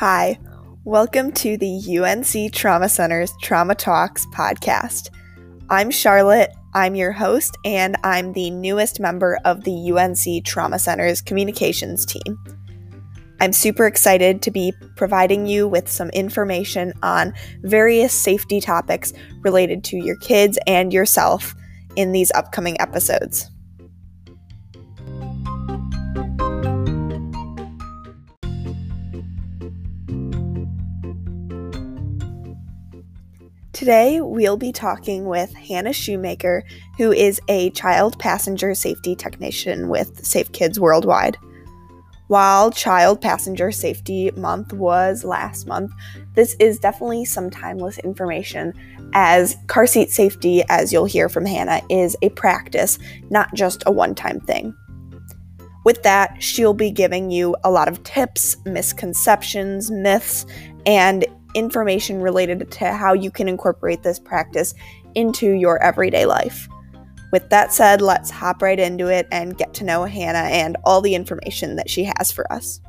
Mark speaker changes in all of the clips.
Speaker 1: Hi, welcome to the UNC Trauma Center's Trauma Talks podcast. I'm Charlotte, I'm your host, and I'm the newest member of the UNC Trauma Center's communications team. I'm super excited to be providing you with some information on various safety topics related to your kids and yourself in these upcoming episodes. Today, we'll be talking with Hannah Shumaker, who is a child passenger safety technician with Safe Kids Worldwide. While Child Passenger Safety Month was last month, this is definitely some timeless information as car seat safety, as you'll hear from Hannah, is a practice, not just a one time thing. With that, she'll be giving you a lot of tips, misconceptions, myths, and information related to how you can incorporate this practice into your everyday life. With that said, let's hop right into it and get to know Hannah and all the information that she has for us.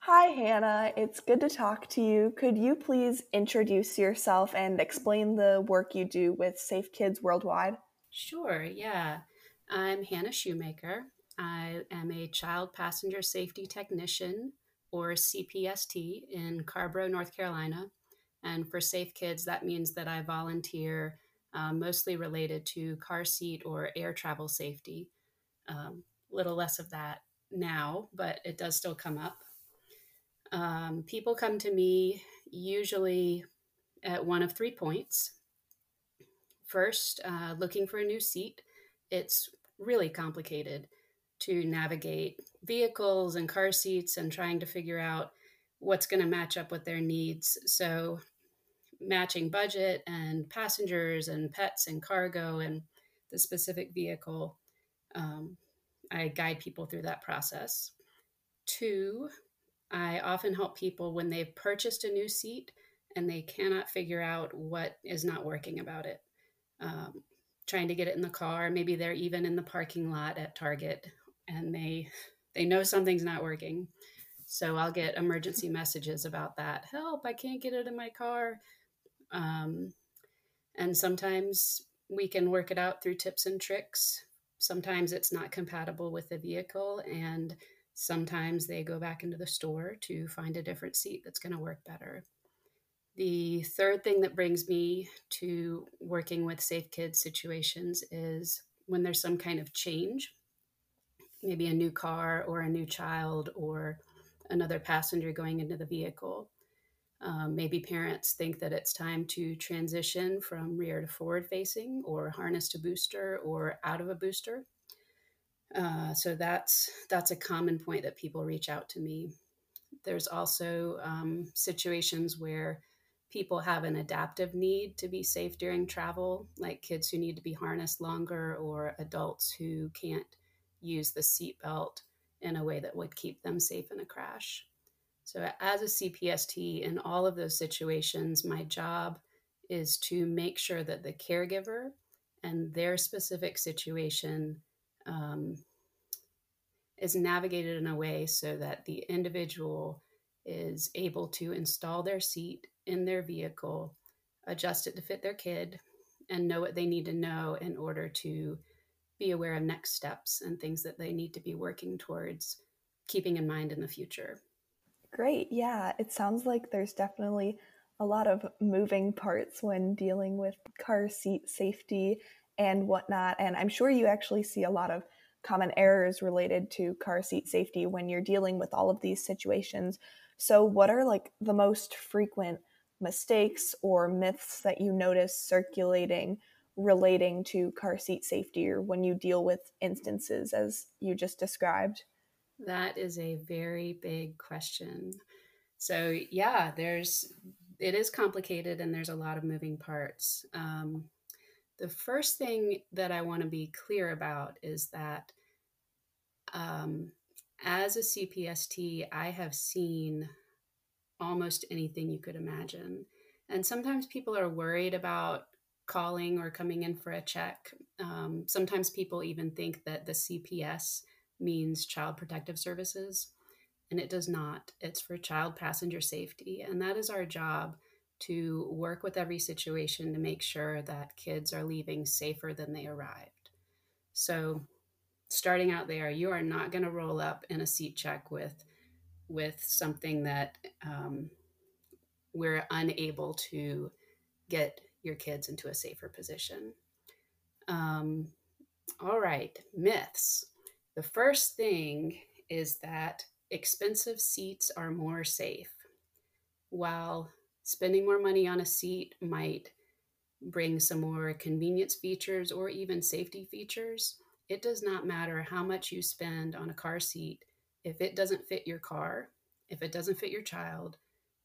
Speaker 1: Hi, Hannah. It's good to talk to you. Could you please introduce yourself and explain the work you do with Safe Kids Worldwide?
Speaker 2: Sure, yeah. I'm Hannah Shumaker. I am a child passenger safety technician or CPST in Carrboro, North Carolina. And for Safe Kids, that means that I volunteer uh, mostly related to car seat or air travel safety. A um, little less of that now, but it does still come up. Um, people come to me usually at one of three points. First, uh, looking for a new seat. It's really complicated to navigate vehicles and car seats and trying to figure out what's going to match up with their needs. So, matching budget and passengers and pets and cargo and the specific vehicle, um, I guide people through that process. Two, I often help people when they've purchased a new seat and they cannot figure out what is not working about it. Um, trying to get it in the car, maybe they're even in the parking lot at Target and they they know something's not working. So I'll get emergency messages about that. Help! I can't get it in my car. Um, and sometimes we can work it out through tips and tricks. Sometimes it's not compatible with the vehicle, and sometimes they go back into the store to find a different seat that's going to work better. The third thing that brings me to working with safe kids situations is when there's some kind of change maybe a new car or a new child or another passenger going into the vehicle. Um, maybe parents think that it's time to transition from rear to forward facing or harness to booster or out of a booster. Uh, so that's that's a common point that people reach out to me. There's also um, situations where people have an adaptive need to be safe during travel, like kids who need to be harnessed longer or adults who can't use the seatbelt in a way that would keep them safe in a crash. So, as a CPST, in all of those situations, my job is to make sure that the caregiver and their specific situation um, is navigated in a way so that the individual is able to install their seat in their vehicle, adjust it to fit their kid, and know what they need to know in order to be aware of next steps and things that they need to be working towards keeping in mind in the future.
Speaker 1: Great. Yeah, it sounds like there's definitely a lot of moving parts when dealing with car seat safety and whatnot. And I'm sure you actually see a lot of common errors related to car seat safety when you're dealing with all of these situations. So, what are like the most frequent mistakes or myths that you notice circulating relating to car seat safety or when you deal with instances as you just described?
Speaker 2: That is a very big question. So, yeah, there's it is complicated and there's a lot of moving parts. Um, the first thing that I want to be clear about is that um, as a CPST, I have seen almost anything you could imagine. And sometimes people are worried about calling or coming in for a check. Um, sometimes people even think that the CPS means child protective services, and it does not. It's for child passenger safety, and that is our job to work with every situation to make sure that kids are leaving safer than they arrived. So, starting out there, you are not going to roll up in a seat check with with something that um, we're unable to get your kids into a safer position. Um, all right, myths. The first thing is that expensive seats are more safe. While spending more money on a seat might bring some more convenience features or even safety features, it does not matter how much you spend on a car seat if it doesn't fit your car, if it doesn't fit your child,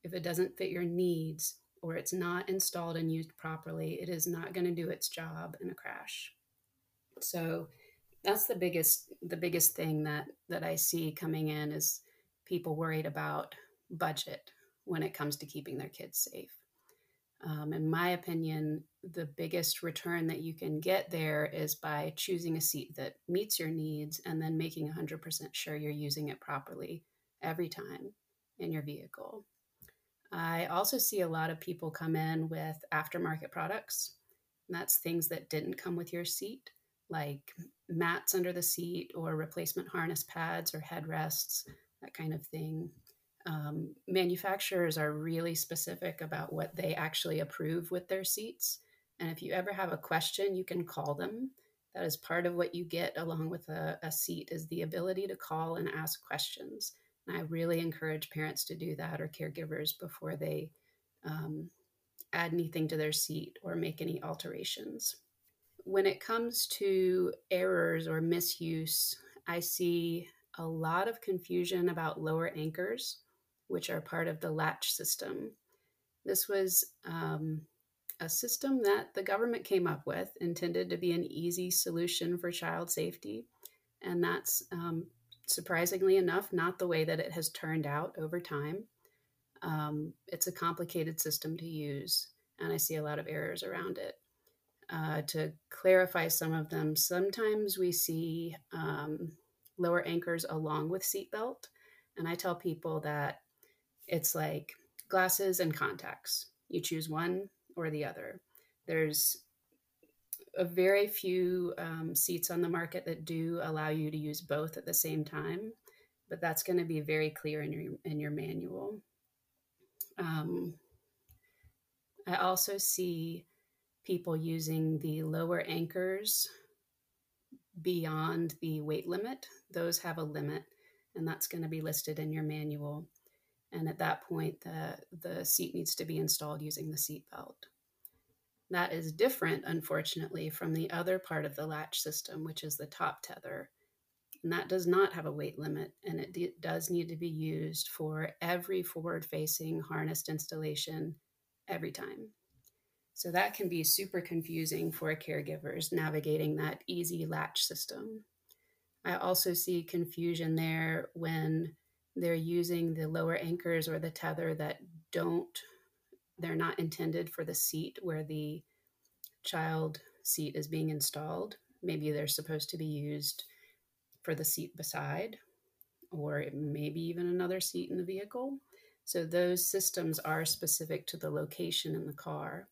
Speaker 2: if it doesn't fit your needs, or it's not installed and used properly, it is not going to do its job in a crash. So that's the biggest the biggest thing that that I see coming in is people worried about budget when it comes to keeping their kids safe. Um, in my opinion, the biggest return that you can get there is by choosing a seat that meets your needs and then making 100% sure you're using it properly every time in your vehicle. I also see a lot of people come in with aftermarket products. that's things that didn't come with your seat, like mats under the seat or replacement harness pads or headrests, that kind of thing um, manufacturers are really specific about what they actually approve with their seats. And if you ever have a question, you can call them. That is part of what you get along with a, a seat is the ability to call and ask questions. I really encourage parents to do that or caregivers before they um, add anything to their seat or make any alterations. When it comes to errors or misuse, I see a lot of confusion about lower anchors which are part of the latch system. This was um, a system that the government came up with, intended to be an easy solution for child safety. And that's um, surprisingly enough not the way that it has turned out over time. Um, it's a complicated system to use, and I see a lot of errors around it. Uh, to clarify some of them, sometimes we see um, lower anchors along with seatbelt. And I tell people that it's like glasses and contacts. You choose one or the other. There's a very few um, seats on the market that do allow you to use both at the same time, but that's going to be very clear in your in your manual. Um, I also see people using the lower anchors beyond the weight limit. Those have a limit, and that's going to be listed in your manual. And at that point, the, the seat needs to be installed using the seat belt. That is different, unfortunately, from the other part of the latch system, which is the top tether. And that does not have a weight limit, and it d- does need to be used for every forward facing harnessed installation every time. So that can be super confusing for caregivers navigating that easy latch system. I also see confusion there when they're using the lower anchors or the tether that don't they're not intended for the seat where the child seat is being installed. Maybe they're supposed to be used for the seat beside or maybe even another seat in the vehicle. So those systems are specific to the location in the car.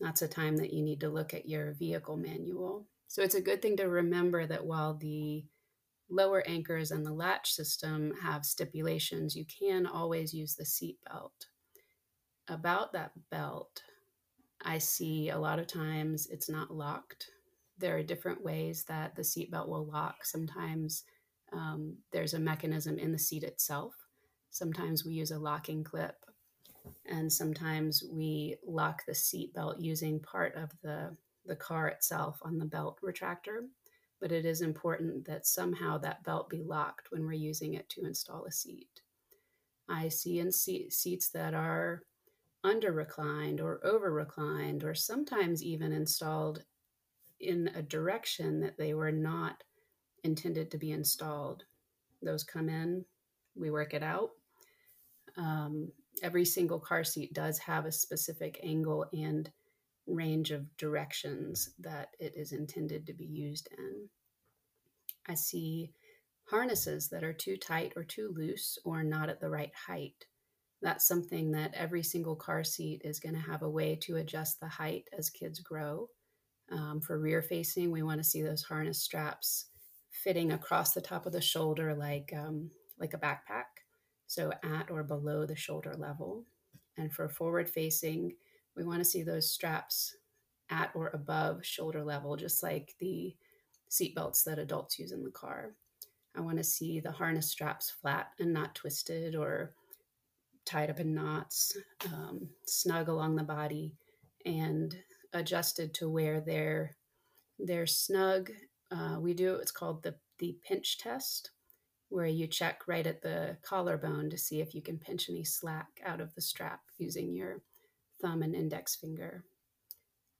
Speaker 2: That's a time that you need to look at your vehicle manual. So it's a good thing to remember that while the lower anchors and the latch system have stipulations, you can always use the seat belt. About that belt, I see a lot of times it's not locked. There are different ways that the seat belt will lock. Sometimes um, there's a mechanism in the seat itself. Sometimes we use a locking clip, and sometimes we lock the seat belt using part of the, the car itself on the belt retractor but it is important that somehow that belt be locked when we're using it to install a seat. I see in seats that are under reclined or over reclined, or sometimes even installed in a direction that they were not intended to be installed. Those come in, we work it out. Um, every single car seat does have a specific angle and range of directions that it is intended to be used in. I see harnesses that are too tight or too loose or not at the right height. That's something that every single car seat is going to have a way to adjust the height as kids grow. Um, for rear facing, we want to see those harness straps fitting across the top of the shoulder like, um, like a backpack, so at or below the shoulder level. And for forward facing, we want to see those straps at or above shoulder level, just like the seatbelts that adults use in the car. I want to see the harness straps flat and not twisted or tied up in knots, um, snug along the body, and adjusted to where they're they're snug. Uh, we do it's called the the pinch test, where you check right at the collarbone to see if you can pinch any slack out of the strap using your thumb and index finger.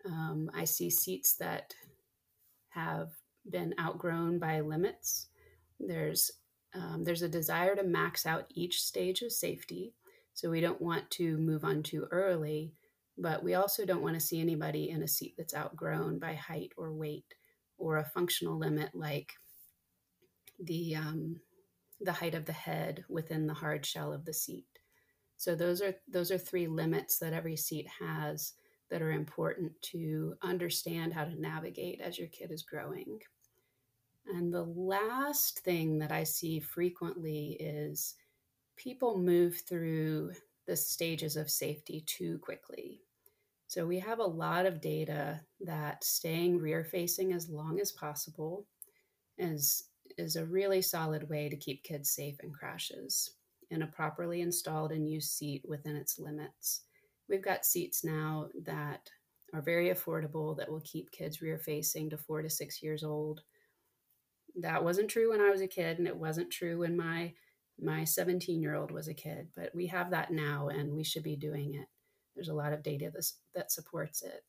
Speaker 2: Um, I see seats that have been outgrown by limits. There's um, there's a desire to max out each stage of safety, so we don't want to move on too early, but we also don't want to see anybody in a seat that's outgrown by height or weight or a functional limit like the um, the height of the head within the hard shell of the seat. So those are those are three limits that every seat has that are important to understand how to navigate as your kid is growing. And the last thing that I see frequently is people move through the stages of safety too quickly. So we have a lot of data that staying rear facing as long as possible is is a really solid way to keep kids safe in crashes in a properly installed and used seat within its limits. We've got seats now that are very affordable that will keep kids rear facing to four to six years old. That wasn't true when I was a kid, and it wasn't true when my my 17 year old was a kid, but we have that now and we should be doing it. There's a lot of data that, supports it.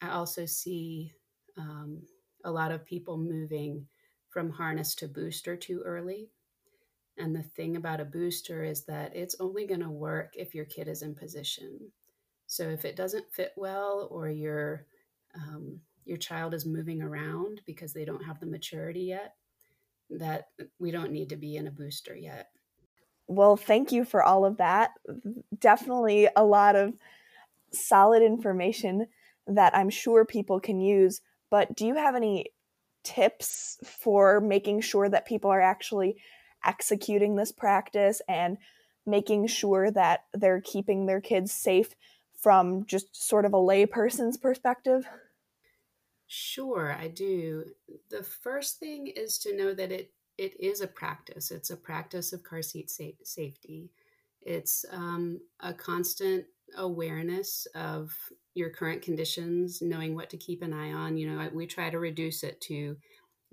Speaker 2: I also see um, a lot of people moving from harness to booster too early. And the thing about a booster is that it's only going to work if your kid is in position. So if it doesn't fit well or your um, your child is moving around because they don't have the maturity yet, that we don't need to be in a booster yet.
Speaker 1: Well, thank you for all of that. Definitely a lot of solid information that I'm sure people can use. But do you have any tips for making sure that people are actually executing this practice and making sure that they're keeping their kids safe from just sort of a layperson's perspective?
Speaker 2: Sure, I do. The first thing is to know that it it is a practice. It's a practice of car seat sa- safety. It's um, a constant awareness of your current conditions, knowing what to keep an eye on. You know, we try to reduce it to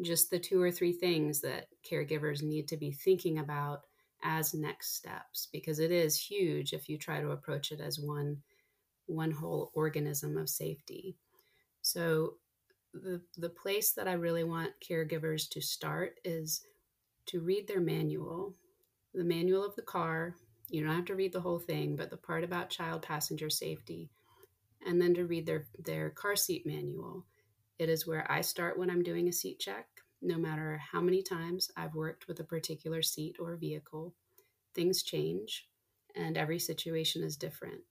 Speaker 2: just the two or three things that caregivers need to be thinking about as next steps because it is huge if you try to approach it as one one whole organism of safety. So the the place that I really want caregivers to start is to read their manual, the manual of the car. You don't have to read the whole thing, but the part about child passenger safety, and then to read their their car seat manual. It is where I start when I'm doing a seat check. No matter how many times I've worked with a particular seat or vehicle, things change and every situation is different.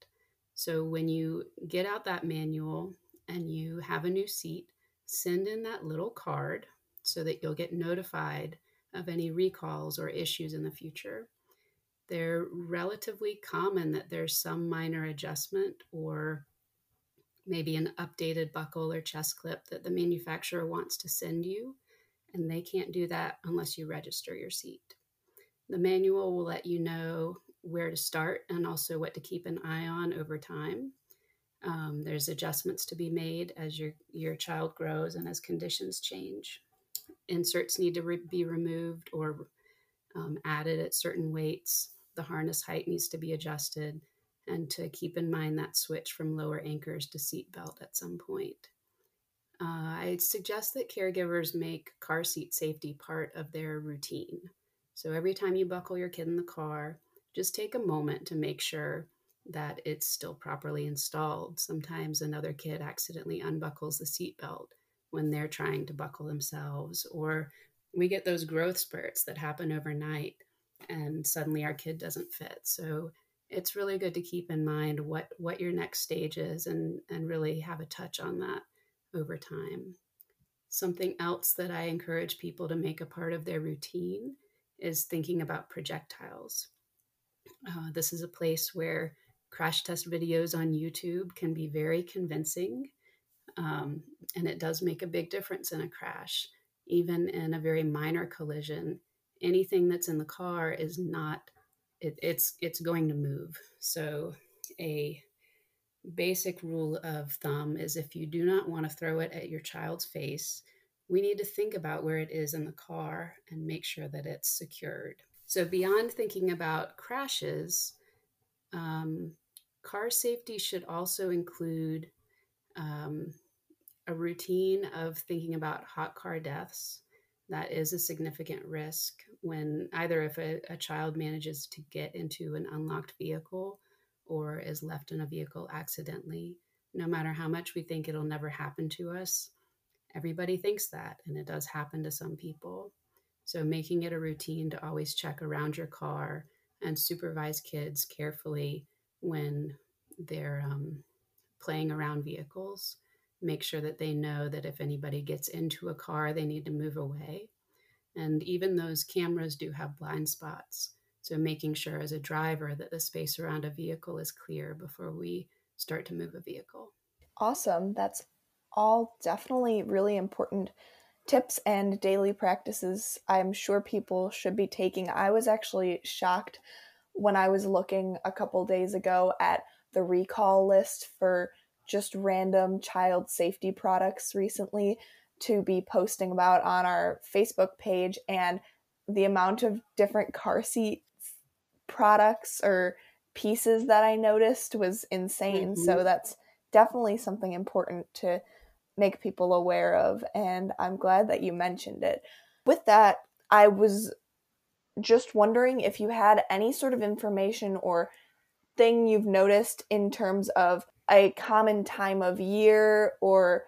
Speaker 2: So when you get out that manual and you have a new seat, send in that little card so that you'll get notified of any recalls or issues in the future. They're relatively common that there's some minor adjustment or maybe an updated buckle or chest clip that the manufacturer wants to send you, and they can't do that unless you register your seat. The manual will let you know where to start and also what to keep an eye on over time. Um, there's adjustments to be made as your your child grows and as conditions change. Inserts need to re- be removed or um, added at certain weights. The harness height needs to be adjusted, and to keep in mind that switch from lower anchors to seat belt at some point. Uh, I suggest that caregivers make car seat safety part of their routine. So every time you buckle your kid in the car, just take a moment to make sure that it's still properly installed. Sometimes another kid accidentally unbuckles the seatbelt when they're trying to buckle themselves, or we get those growth spurts that happen overnight and suddenly our kid doesn't fit. So it's really good to keep in mind what what your next stage is and and really have a touch on that over time. Something else that I encourage people to make a part of their routine is thinking about projectiles. Uh, this is a place where crash test videos on YouTube can be very convincing, um, and it does make a big difference in a crash. Even in a very minor collision, anything that's in the car is not it, it's it's going to move. So a basic rule of thumb is if you do not want to throw it at your child's face, we need to think about where it is in the car and make sure that it's secured. So, beyond thinking about crashes, um, car safety should also include um, a routine of thinking about hot car deaths. That is a significant risk when either if a, a child manages to get into an unlocked vehicle or is left in a vehicle accidentally. No matter how much we think it'll never happen to us, everybody thinks that, and it does happen to some people. So, making it a routine to always check around your car and supervise kids carefully when they're um, playing around vehicles. Make sure that they know that if anybody gets into a car, they need to move away. And even those cameras do have blind spots. So making sure as a driver that the space around a vehicle is clear before we start to move a vehicle.
Speaker 1: Awesome. That's all definitely really important tips and daily practices I'm sure people should be taking. I was actually shocked when I was looking a couple days ago at the recall list for just random child safety products recently to be posting about on our Facebook page and the amount of different car seat products or pieces that I noticed was insane. Mm-hmm. So that's definitely something important to make people aware of. And I'm glad that you mentioned it. With that, I was just wondering if you had any sort of information or thing you've noticed in terms of a common time of year or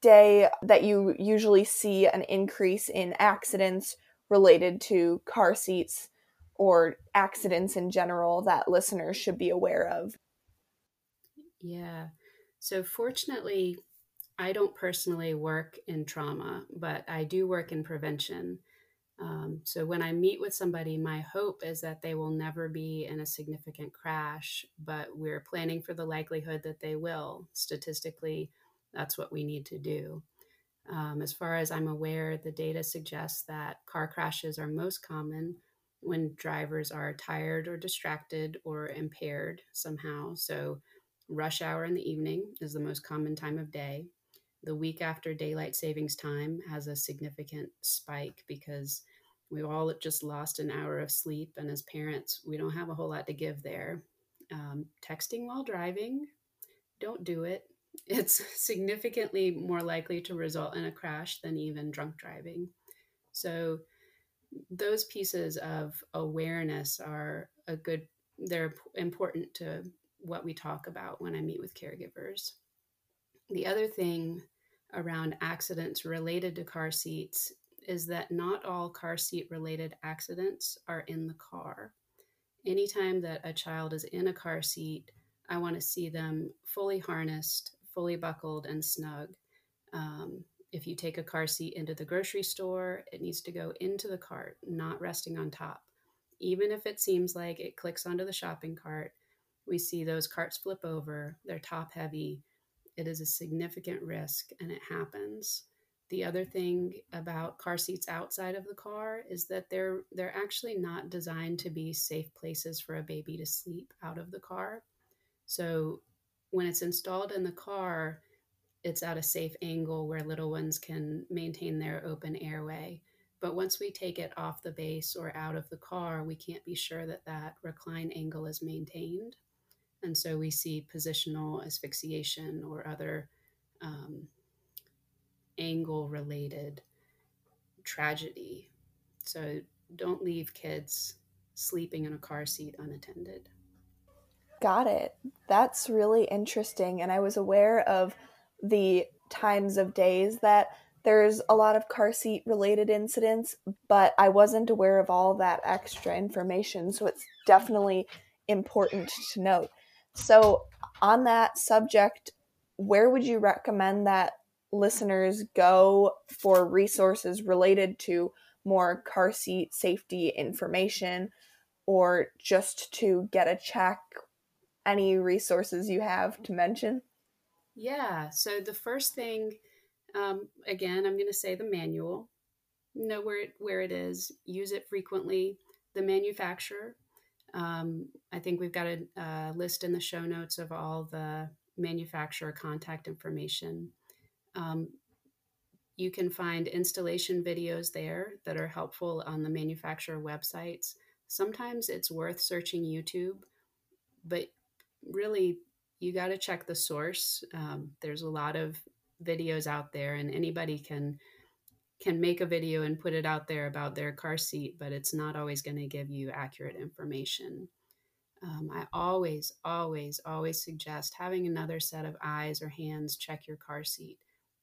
Speaker 1: day that you usually see an increase in accidents related to car seats or accidents in general that listeners should be aware of?
Speaker 2: Yeah. So, fortunately, I don't personally work in trauma, but I do work in prevention. Um, so, when I meet with somebody, my hope is that they will never be in a significant crash, but we're planning for the likelihood that they will. Statistically, that's what we need to do. Um, as far as I'm aware, the data suggests that car crashes are most common when drivers are tired or distracted or impaired somehow. So, rush hour in the evening is the most common time of day. The week after daylight savings time has a significant spike because we all just lost an hour of sleep. And as parents, we don't have a whole lot to give there. Um, texting while driving, don't do it. It's significantly more likely to result in a crash than even drunk driving. So, those pieces of awareness are a good they're important to what we talk about when I meet with caregivers. The other thing around accidents related to car seats is that not all car seat related accidents are in the car. Anytime that a child is in a car seat, I want to see them fully harnessed, fully buckled, and snug. Um, if you take a car seat into the grocery store, it needs to go into the cart, not resting on top. Even if it seems like it clicks onto the shopping cart, we see those carts flip over, they're top heavy. It is a significant risk and it happens. The other thing about car seats outside of the car is that they're they're actually not designed to be safe places for a baby to sleep out of the car. So when it's installed in the car, it's at a safe angle where little ones can maintain their open airway. But once we take it off the base or out of the car, we can't be sure that that recline angle is maintained. And so we see positional asphyxiation or other um, angle related tragedy. So don't leave kids sleeping in a car seat unattended.
Speaker 1: Got it. That's really interesting. And I was aware of the times of days that there's a lot of car seat related incidents, but I wasn't aware of all that extra information, so it's definitely important to note. So, on that subject, where would you recommend that listeners go for resources related to more car seat safety information or just to get a check? Any resources you have to mention?
Speaker 2: Yeah, so the first thing um, again, I'm going to say the manual. Know where it, where it is. Use it frequently. The manufacturer. Um, I think we've got a, a, list in the show notes of all the manufacturer contact information. Um, you can find installation videos there that are helpful on the manufacturer websites. Sometimes it's worth searching YouTube, but really you got to check the source. Um, there's a lot of videos out there and anybody can can make a video and put it out there about their car seat but it's not always going to give you accurate information. Um, i always always always suggest having another set of eyes or hands check your car seat.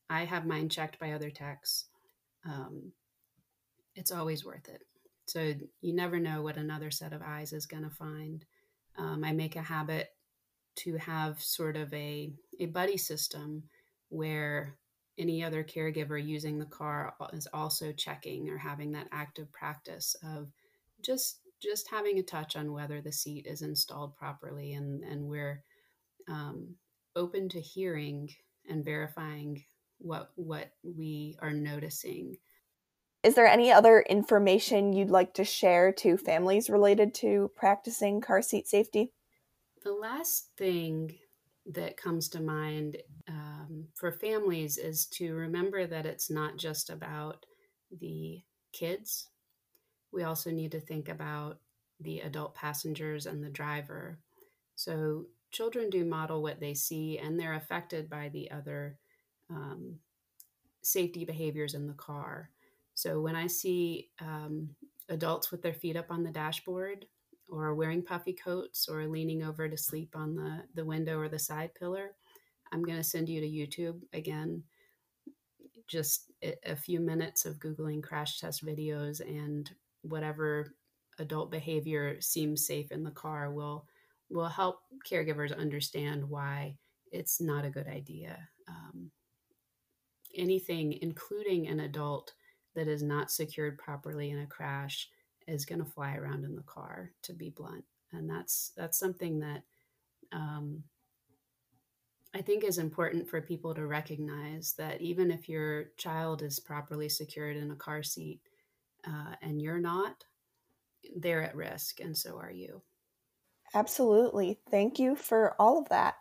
Speaker 2: I have mine checked by other techs. Um, it's always worth it. So you never know what another set of eyes is going to find. Um, i make a habit to have sort of a, a buddy system where any other caregiver using the car is also checking or having that active practice of just just having a touch on whether the seat is installed properly and and we're um, open to hearing and verifying what what we are noticing.
Speaker 1: Is there any other information you'd like to share to families related to practicing car seat safety?
Speaker 2: The last thing that comes to mind um, for families is to remember that it's not just about the kids. We also need to think about the adult passengers and the driver. So, children do model what they see and they're affected by the other um, safety behaviors in the car. So, when I see um, adults with their feet up on the dashboard, or wearing puffy coats or leaning over to sleep on the, the window or the side pillar, I'm going to send you to YouTube again. Just a few minutes of Googling crash test videos and whatever adult behavior seems safe in the car will will help caregivers understand why it's not a good idea. Um, anything, including an adult that is not secured properly in a crash, is going to fly around in the car to be blunt and that's that's something that um, i think is important for people to recognize that even if your child is properly secured in a car seat uh, and you're not they're at risk and so are you.
Speaker 1: Absolutely. Thank you for all of that.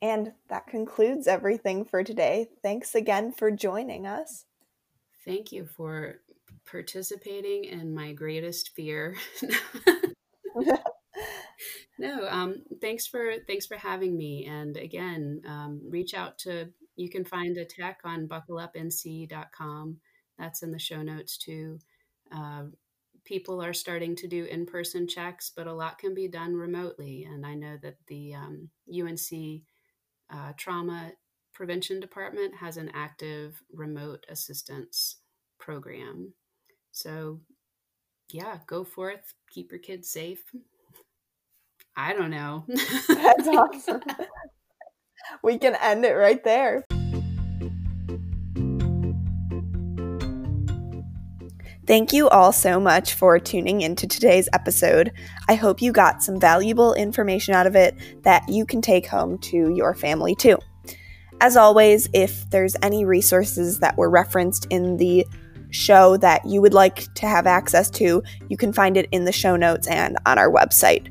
Speaker 1: And that concludes everything for today. Thanks again for joining us.
Speaker 2: Thank you for participating in my greatest fear. no, um, thanks for thanks for having me. And again, um, reach out to you can find a tech on buckleupnc.com. That's in the show notes too. Uh, people are starting to do in-person checks, but a lot can be done remotely. And I know that the um, UNC uh, trauma prevention department has an active remote assistance program. So, yeah, go forth, keep your kids safe. I don't know. That's
Speaker 1: awesome. we can end it right there. Thank you all so much for tuning into today's episode. I hope you got some valuable information out of it that you can take home to your family too. As always, if there's any resources that were referenced in the show that you would like to have access to, you can find it in the show notes and on our website.